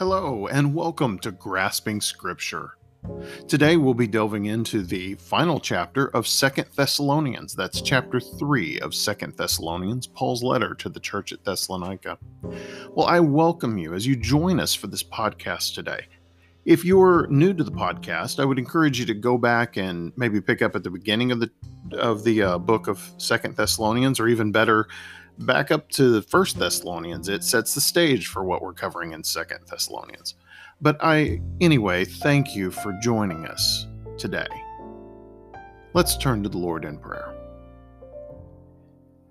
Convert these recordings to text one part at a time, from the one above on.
Hello, and welcome to Grasping Scripture. Today we'll be delving into the final chapter of Second Thessalonians. That's chapter 3 of Second Thessalonians, Paul's letter to the church at Thessalonica. Well, I welcome you as you join us for this podcast today. If you're new to the podcast, I would encourage you to go back and maybe pick up at the beginning of the of the uh, book of Second Thessalonians, or even better, back up to the first Thessalonians, it sets the stage for what we're covering in Second Thessalonians. But I, anyway, thank you for joining us today. Let's turn to the Lord in prayer.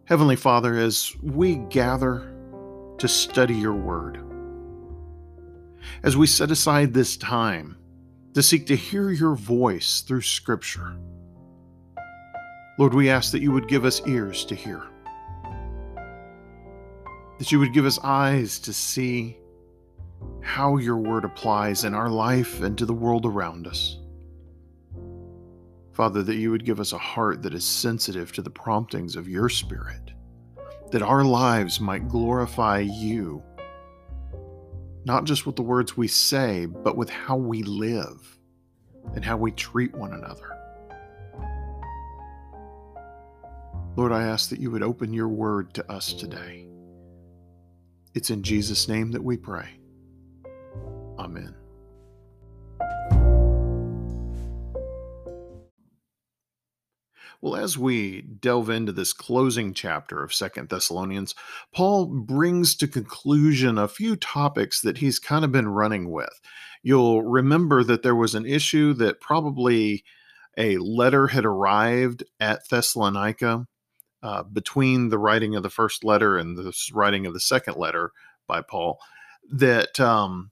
Heavenly Father, as we gather to study your word, as we set aside this time to seek to hear your voice through Scripture, Lord, we ask that you would give us ears to hear that you would give us eyes to see how your word applies in our life and to the world around us. Father, that you would give us a heart that is sensitive to the promptings of your Spirit, that our lives might glorify you, not just with the words we say, but with how we live and how we treat one another. Lord, I ask that you would open your word to us today it's in Jesus' name that we pray. Amen. Well, as we delve into this closing chapter of Second Thessalonians, Paul brings to conclusion a few topics that he's kind of been running with. You'll remember that there was an issue that probably a letter had arrived at Thessalonica uh, between the writing of the first letter and the writing of the second letter by Paul that um,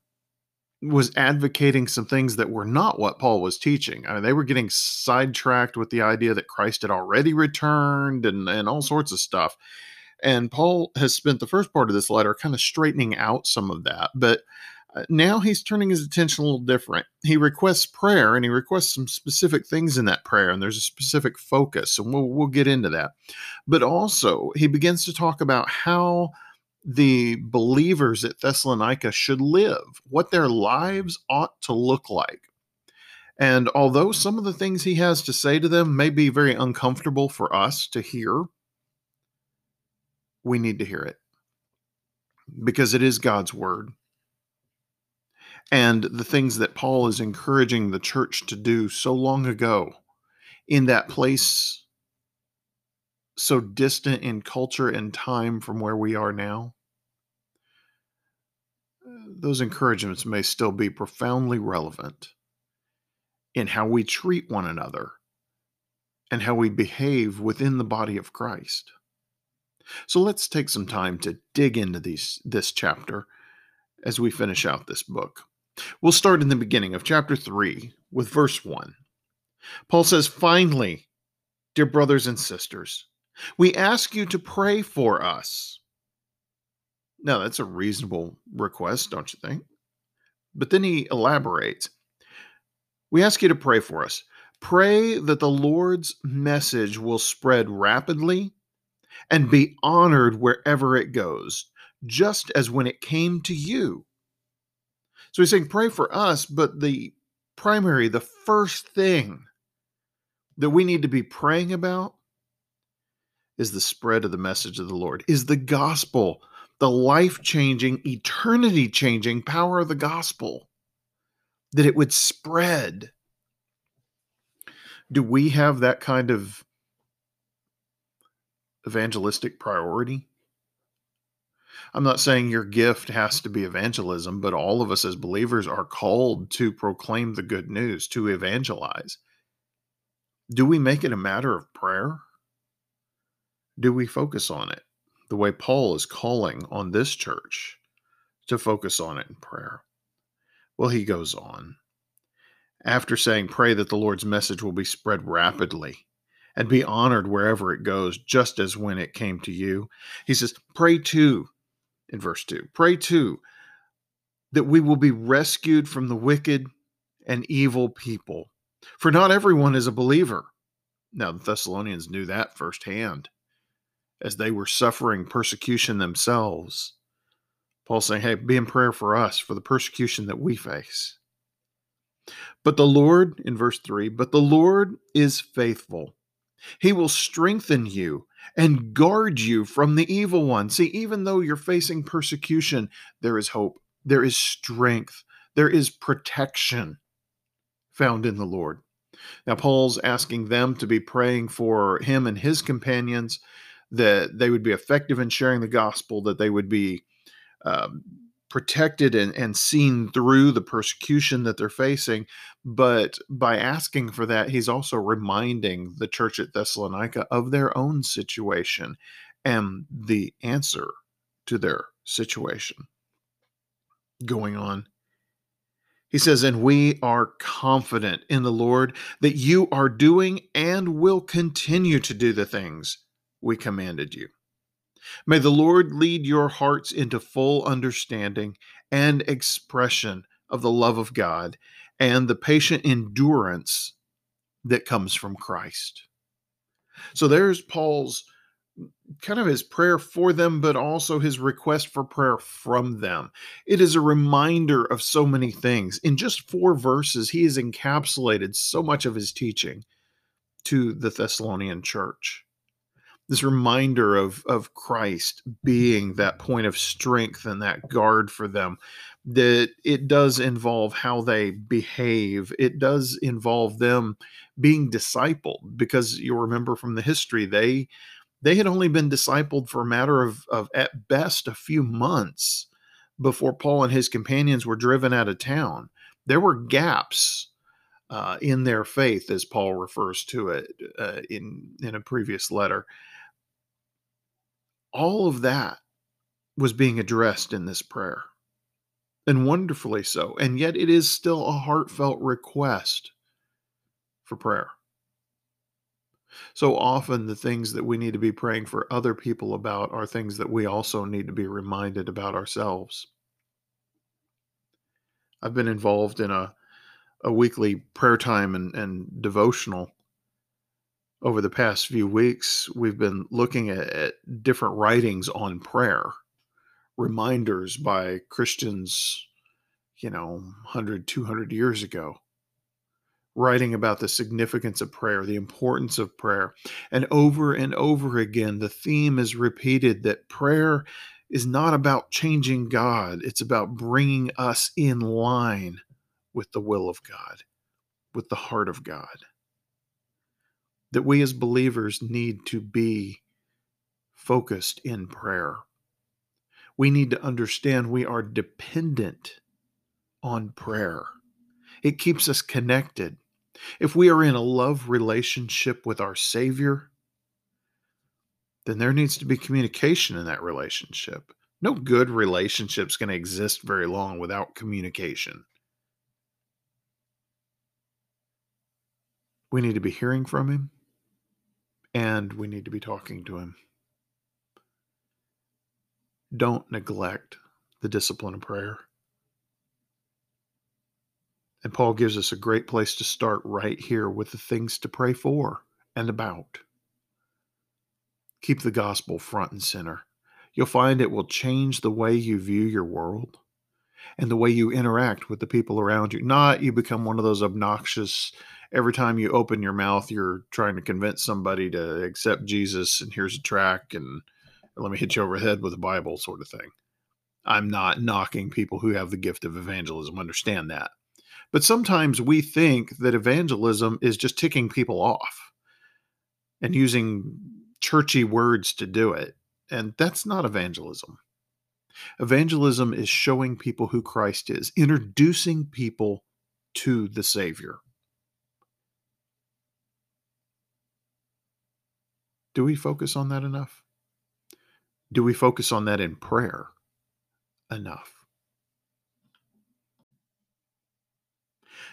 was advocating some things that were not what Paul was teaching. I mean, they were getting sidetracked with the idea that Christ had already returned and, and all sorts of stuff. And Paul has spent the first part of this letter kind of straightening out some of that. But uh, now he's turning his attention a little different. He requests prayer and he requests some specific things in that prayer, and there's a specific focus, and we'll, we'll get into that. But also, he begins to talk about how the believers at Thessalonica should live, what their lives ought to look like. And although some of the things he has to say to them may be very uncomfortable for us to hear, we need to hear it because it is God's word and the things that Paul is encouraging the church to do so long ago in that place so distant in culture and time from where we are now, those encouragements may still be profoundly relevant in how we treat one another and how we behave within the body of Christ. So let's take some time to dig into these this chapter as we finish out this book. We'll start in the beginning of chapter 3 with verse 1. Paul says, Finally, dear brothers and sisters, we ask you to pray for us. Now, that's a reasonable request, don't you think? But then he elaborates. We ask you to pray for us. Pray that the Lord's message will spread rapidly and be honored wherever it goes, just as when it came to you so he's saying, pray for us, but the primary, the first thing that we need to be praying about is the spread of the message of the Lord, is the gospel, the life changing, eternity changing power of the gospel, that it would spread. Do we have that kind of evangelistic priority? I'm not saying your gift has to be evangelism, but all of us as believers are called to proclaim the good news, to evangelize. Do we make it a matter of prayer? Do we focus on it the way Paul is calling on this church to focus on it in prayer? Well, he goes on. After saying, Pray that the Lord's message will be spread rapidly and be honored wherever it goes, just as when it came to you, he says, Pray too in verse 2. Pray too that we will be rescued from the wicked and evil people. For not everyone is a believer. Now, the Thessalonians knew that firsthand as they were suffering persecution themselves. Paul's saying, hey, be in prayer for us, for the persecution that we face. But the Lord, in verse 3, but the Lord is faithful. He will strengthen you and guard you from the evil one. See, even though you're facing persecution, there is hope, there is strength, there is protection found in the Lord. Now, Paul's asking them to be praying for him and his companions that they would be effective in sharing the gospel, that they would be um, protected and, and seen through the persecution that they're facing. But by asking for that, he's also reminding the church at Thessalonica of their own situation and the answer to their situation going on. He says, And we are confident in the Lord that you are doing and will continue to do the things we commanded you. May the Lord lead your hearts into full understanding and expression of the love of God and the patient endurance that comes from Christ. So there's Paul's kind of his prayer for them, but also his request for prayer from them. It is a reminder of so many things. In just four verses, he has encapsulated so much of his teaching to the Thessalonian church this reminder of of Christ being that point of strength and that guard for them that it does involve how they behave it does involve them being discipled because you'll remember from the history they they had only been discipled for a matter of, of at best a few months before Paul and his companions were driven out of town. There were gaps uh, in their faith, as Paul refers to it uh, in in a previous letter all of that was being addressed in this prayer, and wonderfully so. And yet, it is still a heartfelt request for prayer. So often, the things that we need to be praying for other people about are things that we also need to be reminded about ourselves. I've been involved in a, a weekly prayer time and, and devotional over the past few weeks, we've been looking at, at, different writings on prayer, reminders by Christians, you know, 100, 200 years ago, writing about the significance of prayer, the importance of prayer. And over and over again, the theme is repeated that prayer is not about changing God, it's about bringing us in line with the will of God, with the heart of God that we as believers need to be focused in prayer. We need to understand we are dependent on prayer. It keeps us connected. If we are in a love relationship with our Savior, then there needs to be communication in that relationship. No good relationship is going to exist very long without communication. We need to be hearing from Him and we need to be talking to him. Don't neglect the discipline of prayer. And Paul gives us a great place to start right here with the things to pray for and about. Keep the gospel front and center. You'll find it will change the way you view your world and the way you interact with the people around you. Not you become one of those obnoxious every time you open your mouth, you're trying to convince somebody to accept Jesus, and here's a track, and let me hit you over the head with a Bible, sort of thing. I'm not knocking people who have the gift of evangelism, understand that. But sometimes we think that evangelism is just ticking people off and using churchy words to do it. And that's not evangelism. Evangelism is showing people who Christ is, introducing people to the Savior. Do we focus on that enough? Do we focus on that in prayer enough?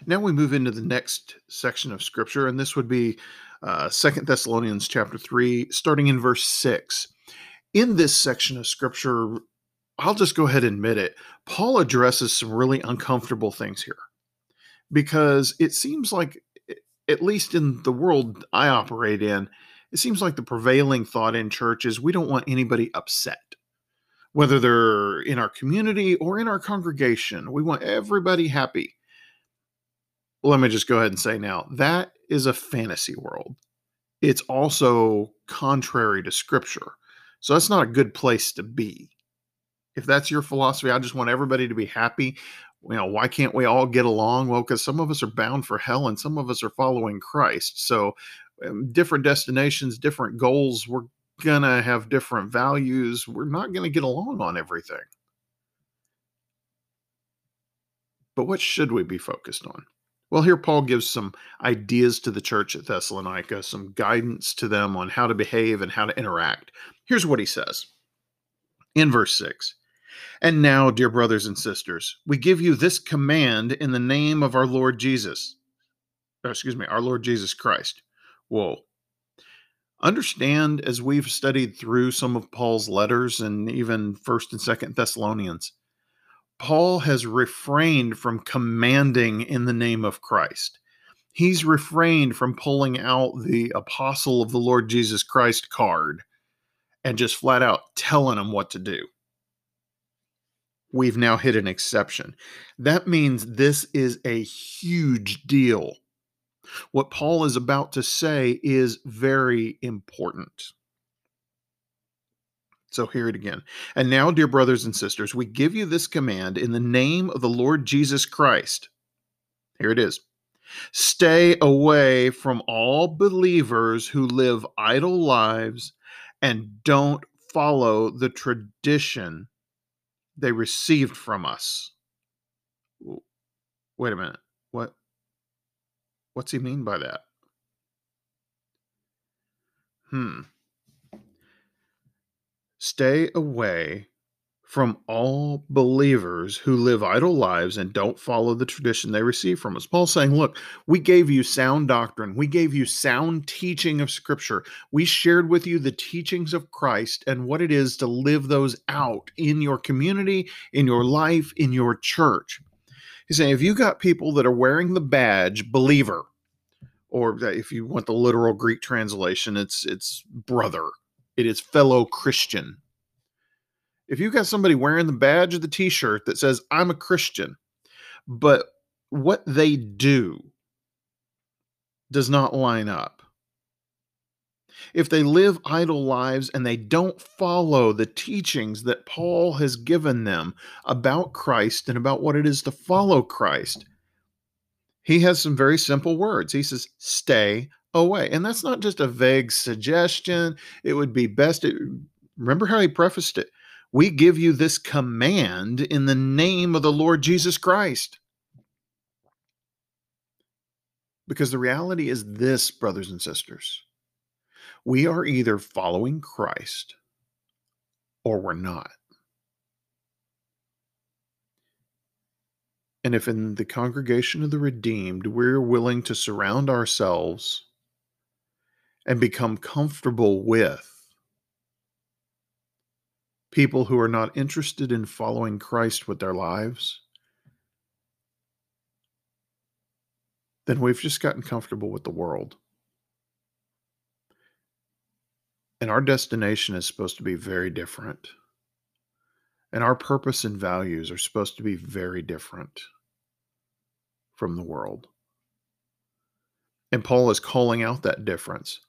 Now we move into the next section of scripture, and this would be uh, Second Thessalonians chapter 3, starting in verse 6. In this section of scripture, I'll just go ahead and admit it, Paul addresses some really uncomfortable things here because it seems like, at least in the world I operate in, it seems like the prevailing thought in church is we don't want anybody upset. whether they're in our community or in our congregation. We want everybody happy. Let me just go ahead and say now that is a fantasy world. It's also contrary to scripture. So that's not a good place to be. If that's your philosophy, I just want everybody to be happy. You know, why can't we all get along? Well, because some of us are bound for hell and some of us are following Christ. So, Um, different destinations, different goals. We're going to have different values. We're not going to get along on everything. But what should we be focused on? Well, here Paul gives some ideas to the church at Thessalonica, some guidance to them on how to behave and how to interact. Here's what he says in verse 6 And now, dear brothers and sisters, we give you this command in the name of our Lord Jesus. Excuse me, our Lord Jesus Christ. Whoa. Understand as we've studied through some of Paul's letters and even 1st and 2nd Thessalonians Paul has refrained from commanding in the name of Christ. He's refrained from pulling out the apostle of the Lord Jesus Christ card and just flat out telling them what to do. We've now hit an exception. That means this is a huge deal. What Paul is about to say is very important. So hear it again. And now, dear brothers and sisters, we give you this command in the name of the Lord Jesus Christ. Here it is. Stay away from all believers who live idle lives and don't follow the tradition they received from us. Wait a minute. What what's he mean by that? Hmm. Stay away from all believers who live idle lives and don't follow the tradition they receive from us. Paul's saying, Look, we gave you sound doctrine, we gave you sound teaching of Scripture, we shared with you the teachings of Christ and what it is to live those out in your community, in your life, in your church. He's saying, if you got people that are wearing the badge believer, or uh, if you want the literal Greek translation, it's it's brother it is fellow Christian. If you've got somebody wearing the badge of the t shirt that says, I'm a Christian, but what they do does not line up. If they live idle lives and they don't follow the teachings that Paul has given them about Christ and about what it is to follow Christ, he has some very simple words. He says, Stay away. And that's not just a vague suggestion. It would be best. Remember how he prefaced it? We give you this command in the name of the Lord Jesus Christ. Because the reality is this, brothers and sisters we are either following Christ or we're not. And if in the congregation of the redeemed we're willing to surround ourselves and become comfortable with people who are not interested in following Christ with their lives, then we've just gotten comfortable with the world. And our destination is supposed to be very different. And our purpose and values are supposed to be very different from the world. And Paul is calling out that difference.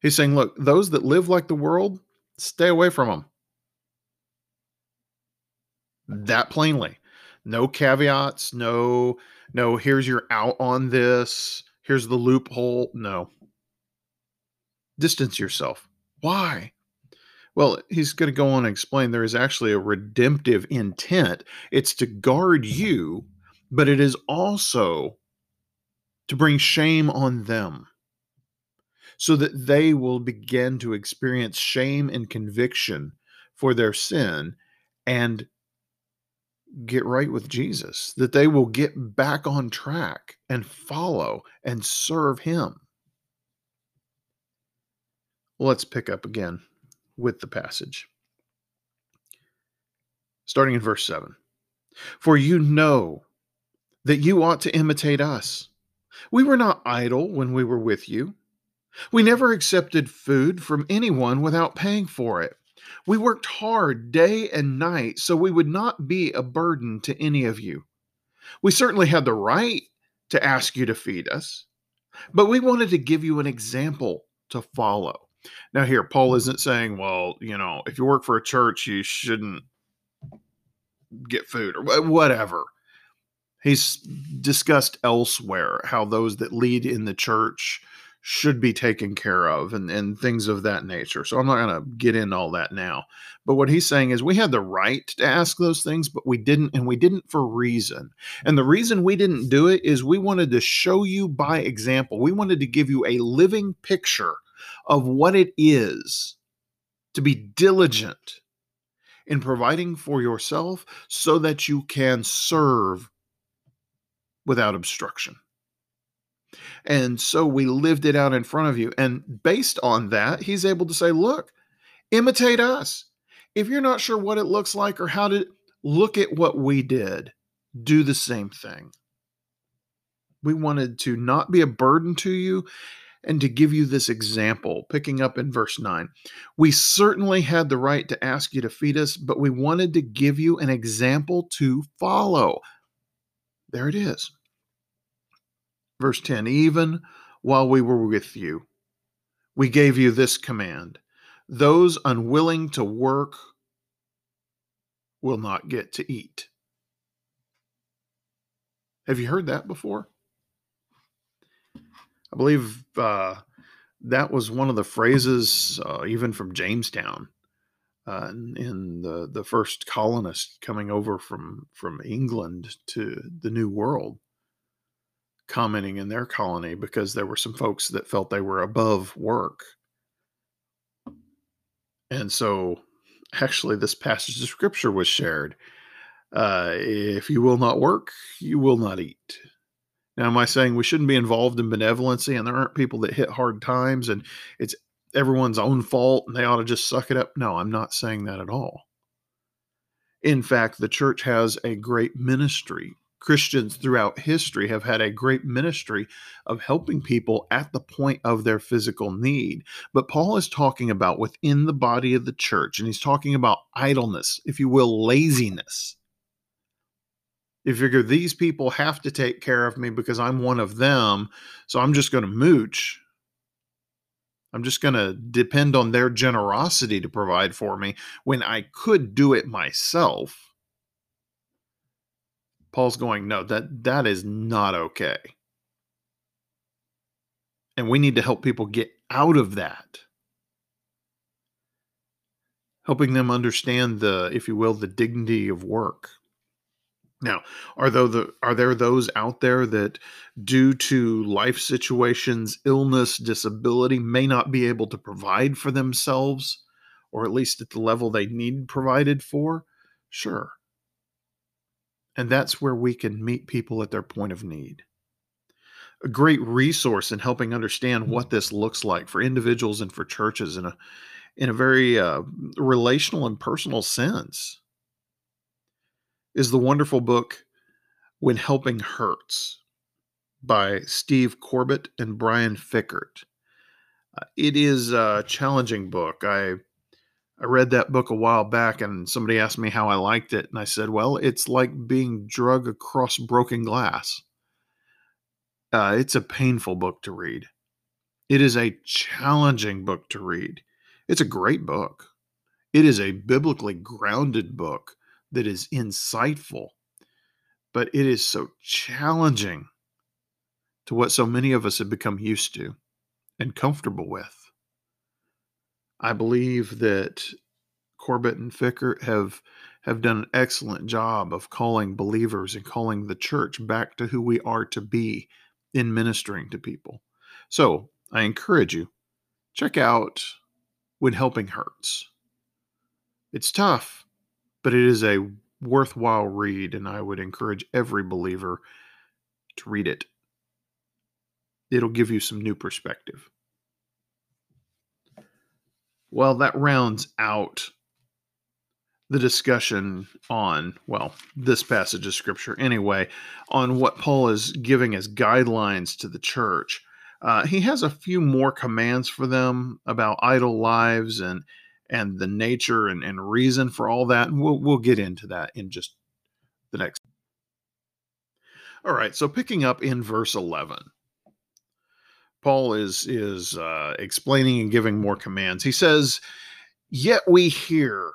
He's saying, look, those that live like the world, stay away from them. That plainly. No caveats, no, no, here's your out on this, here's the loophole. No. Distance yourself. Why? Well, he's going to go on and explain there is actually a redemptive intent. It's to guard mm-hmm. you, but it is also to bring shame on them so that they will begin to experience shame and conviction for their sin and get right with Jesus, that they will get back on track and follow and serve Him. Let's pick up again with the passage. Starting in verse 7 For you know that you ought to imitate us. We were not idle when we were with you we never accepted food from anyone without paying for it. We worked hard day and night so we would not be a burden to any of you. We certainly had the right to ask you to feed us, but we wanted to give you an example to follow. Now, here, Paul mm-hmm. isn't saying, well, you know, if you work for a church, you shouldn't get food or whatever. He's discussed elsewhere how those that lead in the church should be taken care of and, and things of that nature. So I'm not going to get into all that now. But what he's saying is we had the right to ask those things, but we didn't, and we didn't for reason. And the reason we didn't do it is we wanted to show you by example. We wanted to give you a living picture of what it is to be diligent in providing for yourself so that you can serve without obstruction. And so we lived it out in front of you. And based on that, he's able to say, look, imitate us. If you're not sure what it looks like or how to look at what we did, do the same thing. We wanted to not be a burden to you and to give you this example, picking up in verse 9. We certainly had the right to ask you to feed us, but we wanted to give you an example to follow. There it is. Verse 10 Even while we were with you, we gave you this command those unwilling to work will not get to eat. Have you heard that before? I believe uh, that was one of the phrases, uh, even from Jamestown, uh, in the the first colonists coming over from from England to the New World commenting in their colony because there were some folks that felt they were above work. And so, actually, this passage of scripture was shared. Uh, if you will not work, you will not eat. Now, am I saying we shouldn't be involved in benevolency and there aren't people that hit hard times and it's everyone's own fault and they ought to just suck it up? No, I'm not saying that at all. In fact, the church has a great ministry Christians throughout history have had a great ministry of helping people at the point of their physical need. But Paul is talking about within the body of the church, and he's talking about idleness, if you will, laziness. You figure these people have to take care of me because I'm one of them, so I'm just going to mooch. I'm just going to depend on their generosity to provide for me when I could do it myself Paul's going, no, that that is not okay. And we need to help people get out of that. Helping them understand the, if you will, the dignity of work. Now, are there the are there those out there that due to life situations, illness, disability may not be able to provide for themselves or at least at the level they need provided for? Sure. And that's where we can meet people at their point of need. A great resource in helping understand what this looks like for individuals and for churches in a in a very uh, relational and personal sense is the wonderful book When Helping Hurts by Steve Corbett and Brian Fikkert. Uh, it is a challenging book. I I read that book a while back and somebody asked me how I liked it. And I said, well, it's like being drug across broken glass. Uh, it's a painful book to read. It is a challenging book to read. It's a great book. It is a biblically grounded book that is insightful, but it is so challenging to what so many of us have become used to and comfortable with. I believe that Corbett and Fikkert have have done an excellent job of calling believers and calling the church back to who we are to be in ministering to people. So I encourage you, check out When Helping Hurts. It's tough, but it is a worthwhile read, and I would encourage every believer to read it. It'll give you some new perspective. Well, that rounds out the discussion on, well, this passage of scripture anyway, on what Paul is giving as guidelines to the church. Uh, he has a few more commands for them about idle lives and and the nature and, and reason for all that. And we'll we'll get into that in just the next. All right, so picking up in verse 11. Paul is is uh, explaining and giving more commands. He says, "Yet we hear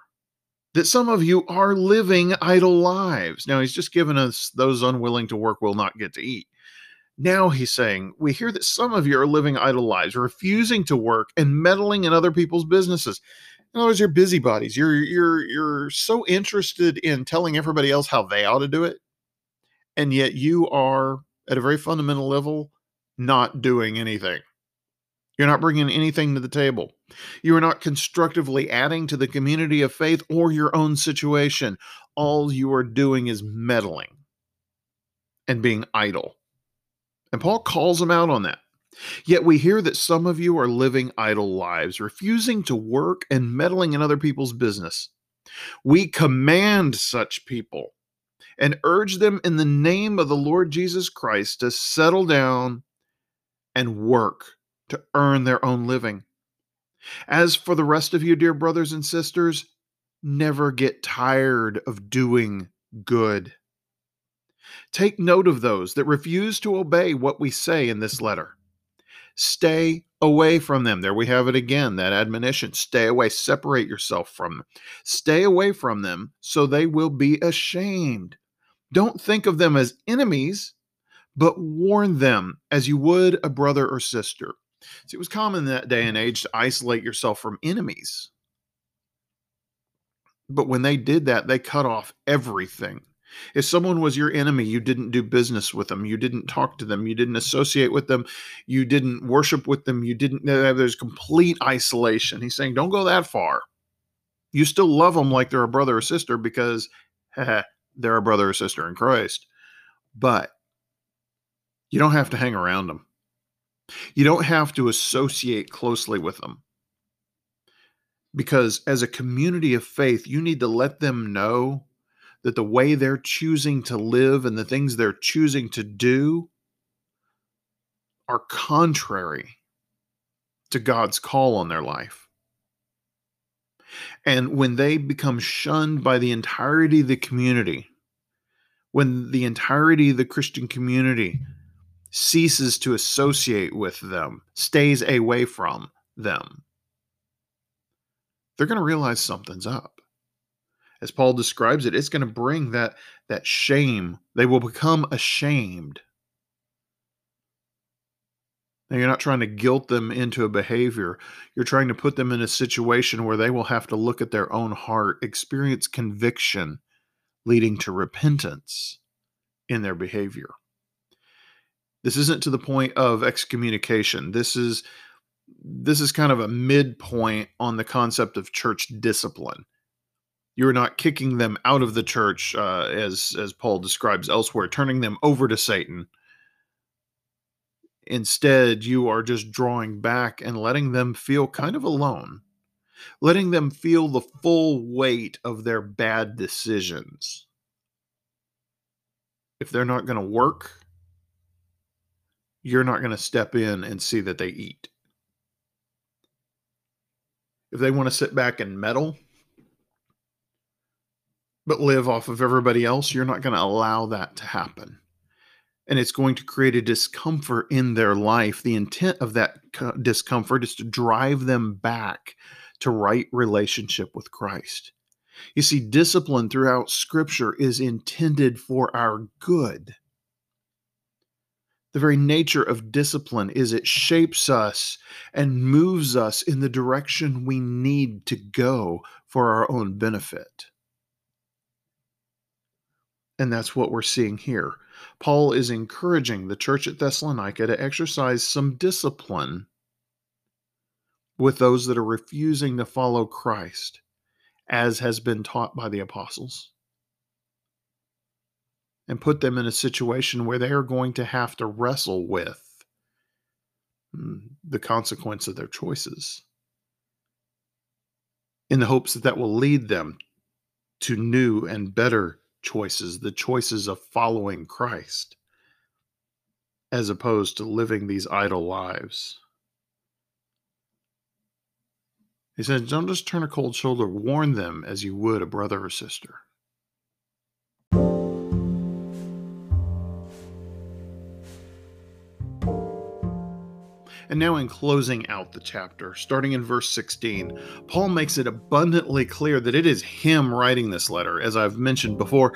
that some of you are living idle lives." Now he's just given us those unwilling to work will not get to eat. Now he's saying, "We hear that some of you are living idle lives, refusing to work and meddling in other people's businesses." Oh, in other words, you're busybodies. You're you're you're so interested in telling everybody else how they ought to do it, and yet you are at a very fundamental level not doing anything. You're not bringing anything to the table. You are not constructively adding to the community of faith or your own situation. All you are doing is meddling and being idle. And Paul calls them out on that. Yet we hear that some of you are living idle lives, refusing to work and meddling in other people's business. We command such people and urge them in the name of the Lord Jesus Christ to settle down and work to earn their own living. As for the rest of you, dear brothers and sisters, never get tired of doing good. Take note of those that refuse to obey what we say in this letter. Stay away from them. There we have it again, that admonition. Stay away, separate yourself from them. Stay away from them so they will be ashamed. Don't think of them as enemies, but warn them as you would a brother or sister. See, it was common that day and age to isolate yourself from enemies. But when they did that, they cut off everything. If someone was your enemy, you didn't do business with them, you didn't talk to them, you didn't associate with them, you didn't worship with them, you didn't, uh, there's complete isolation. He's saying, don't go that far. You still love them like they're a brother or sister because they're a brother or sister in Christ. But you don't have to hang around them. You don't have to associate closely with them. Because as a community of faith, you need to let them know that the way they're choosing to live and the things they're choosing to do are contrary to God's call on their life. And when they become shunned by the entirety of the community, when the entirety of the Christian community ceases to associate with them, stays away from them, they're going to realize something's up. As Paul describes it, it's going to bring that, that shame. They will become ashamed. Now, you're not trying to guilt them into a behavior. You're trying to put them in a situation where they will have to look at their own heart, experience conviction, leading to repentance in their behavior. This isn't to the point of excommunication. This is this is kind of a midpoint on the concept of church discipline. You're not kicking them out of the church, uh, as as Paul describes elsewhere, turning them over to Satan. Instead, you are just drawing back and letting them feel kind of alone, letting them feel the full weight of their bad decisions. If they're not going to work, you're not going to step in and see that they eat. If they want to sit back and meddle, but live off of everybody else, you're not going to allow that to happen. And it's going to create a discomfort in their life. The intent of that discomfort is to drive them back to right relationship with Christ. You see, discipline throughout Scripture is intended for our good. The very nature of discipline is it shapes us and moves us in the direction we need to go for our own benefit. And that's what we're seeing here. Paul is encouraging the church at Thessalonica to exercise some discipline with those that are refusing to follow Christ, as has been taught by the apostles and put them in a situation where they are going to have to wrestle with hmm, the consequence of their choices in the hopes that that will lead them to new and better choices, the choices of following Christ, as opposed to living these idle lives. He says, Don't just turn a cold shoulder, warn them as you would a brother or sister. And now, in closing out the chapter, starting in verse 16, Paul makes it abundantly clear that it is him writing this letter. As I've mentioned before,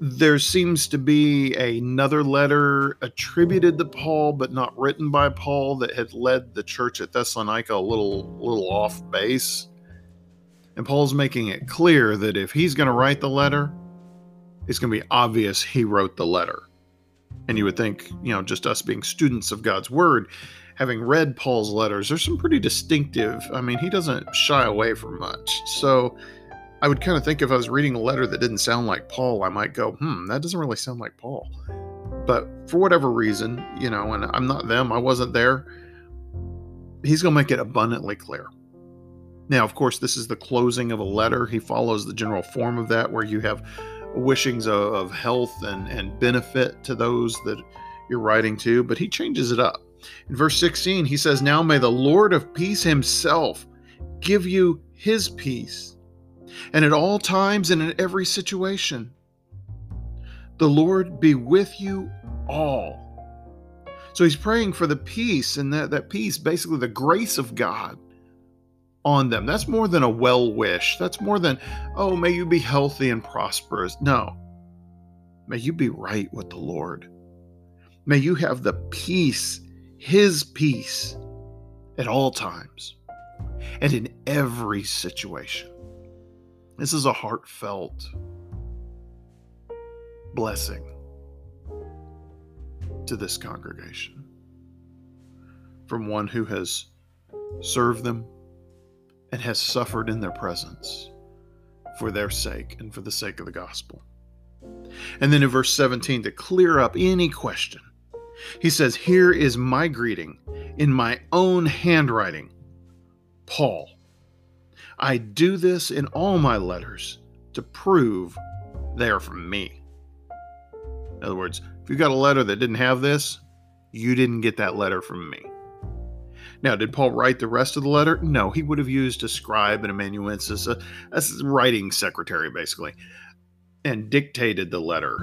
there seems to be another letter attributed to Paul, but not written by Paul, that had led the church at Thessalonica a little, little off base. And Paul's making it clear that if he's going to write the letter, it's going to be obvious he wrote the letter. And you would think, you know, just us being students of God's word, having read Paul's letters, there's some pretty distinctive. I mean, he doesn't shy away from much. So I would kind of think if I was reading a letter that didn't sound like Paul, I might go, hmm, that doesn't really sound like Paul. But for whatever reason, you know, and I'm not them, I wasn't there, he's going to make it abundantly clear. Now, of course, this is the closing of a letter. He follows the general form of that, where you have wishings of, health and, and benefit to those that you're writing to, but he changes it up. In verse 16, he says, Now may the Lord of peace himself give you his peace, and at all times and in every situation. The Lord be with you all. So he's praying for the peace, and that, that peace, basically the grace of God on them. That's more than a well wish. That's more than, oh, may you be healthy and prosperous. No. May you be right with the Lord. May you have the peace his peace at all times and in every situation. This is a heartfelt blessing to this congregation from one who has served them and has suffered in their presence for their sake and for the sake of the gospel. And then in verse 17, to clear up any question he says, Here is my greeting in my own handwriting. Paul. I do this in all my letters to prove they are from me. In other words, if you got a letter that didn't have this, you didn't get that letter from me. Now, did Paul write the rest of the letter? No, he would have used a scribe and amanuensis, a, a writing secretary, basically, and dictated the letter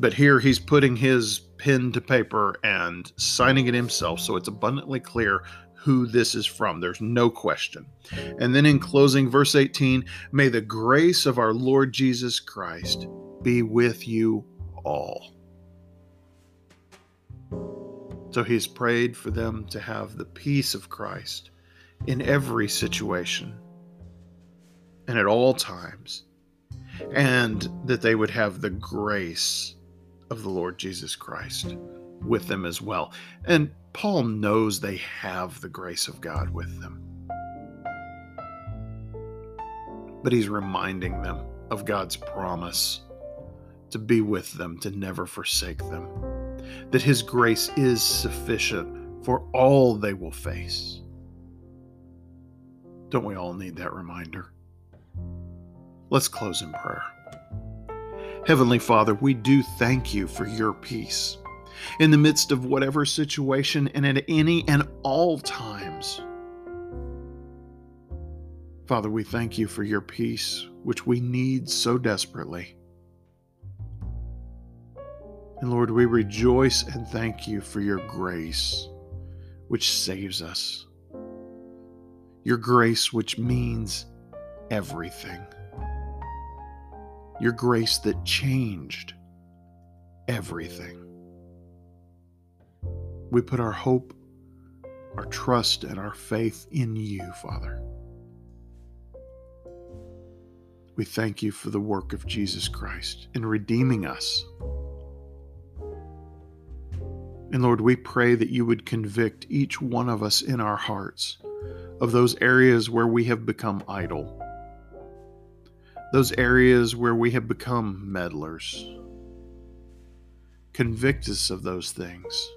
but here he's putting his pen to paper and signing it himself, so it's abundantly clear who this is from. There's no question. And then in closing, verse 18 May the grace of our Lord Jesus Christ be with you all. So he's prayed for them to have the peace of Christ in every situation and at all times, and that they would have the grace of the Lord Jesus Christ with them as well. And Paul knows they have the grace of God with them. But he's reminding them of God's promise to be with them, to never forsake them, that his grace is sufficient for all they will face. Don't we all need that reminder? Let's close in prayer. Heavenly Father, we do thank you for your peace in the midst of whatever situation and at any and all times. Father, we thank you for your peace, which we need so desperately. And Lord, we rejoice and thank you for your grace, which saves us. Your grace, which means everything your grace that changed everything. We put our hope, our trust, and our faith in you, Father. We thank you for the work of Jesus Christ in redeeming us. And Lord, we pray that you would convict each one of us in our hearts of those areas where we have become idle those areas where we have become meddlers. Convict us of those things.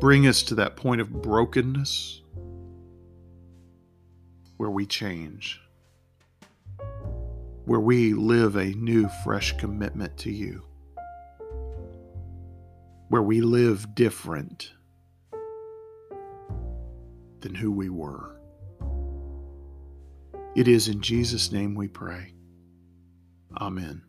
Bring us to that point of brokenness where we change, where we live a new, fresh commitment to you, where we live different than who we were. It is in Jesus' name we pray. Amen.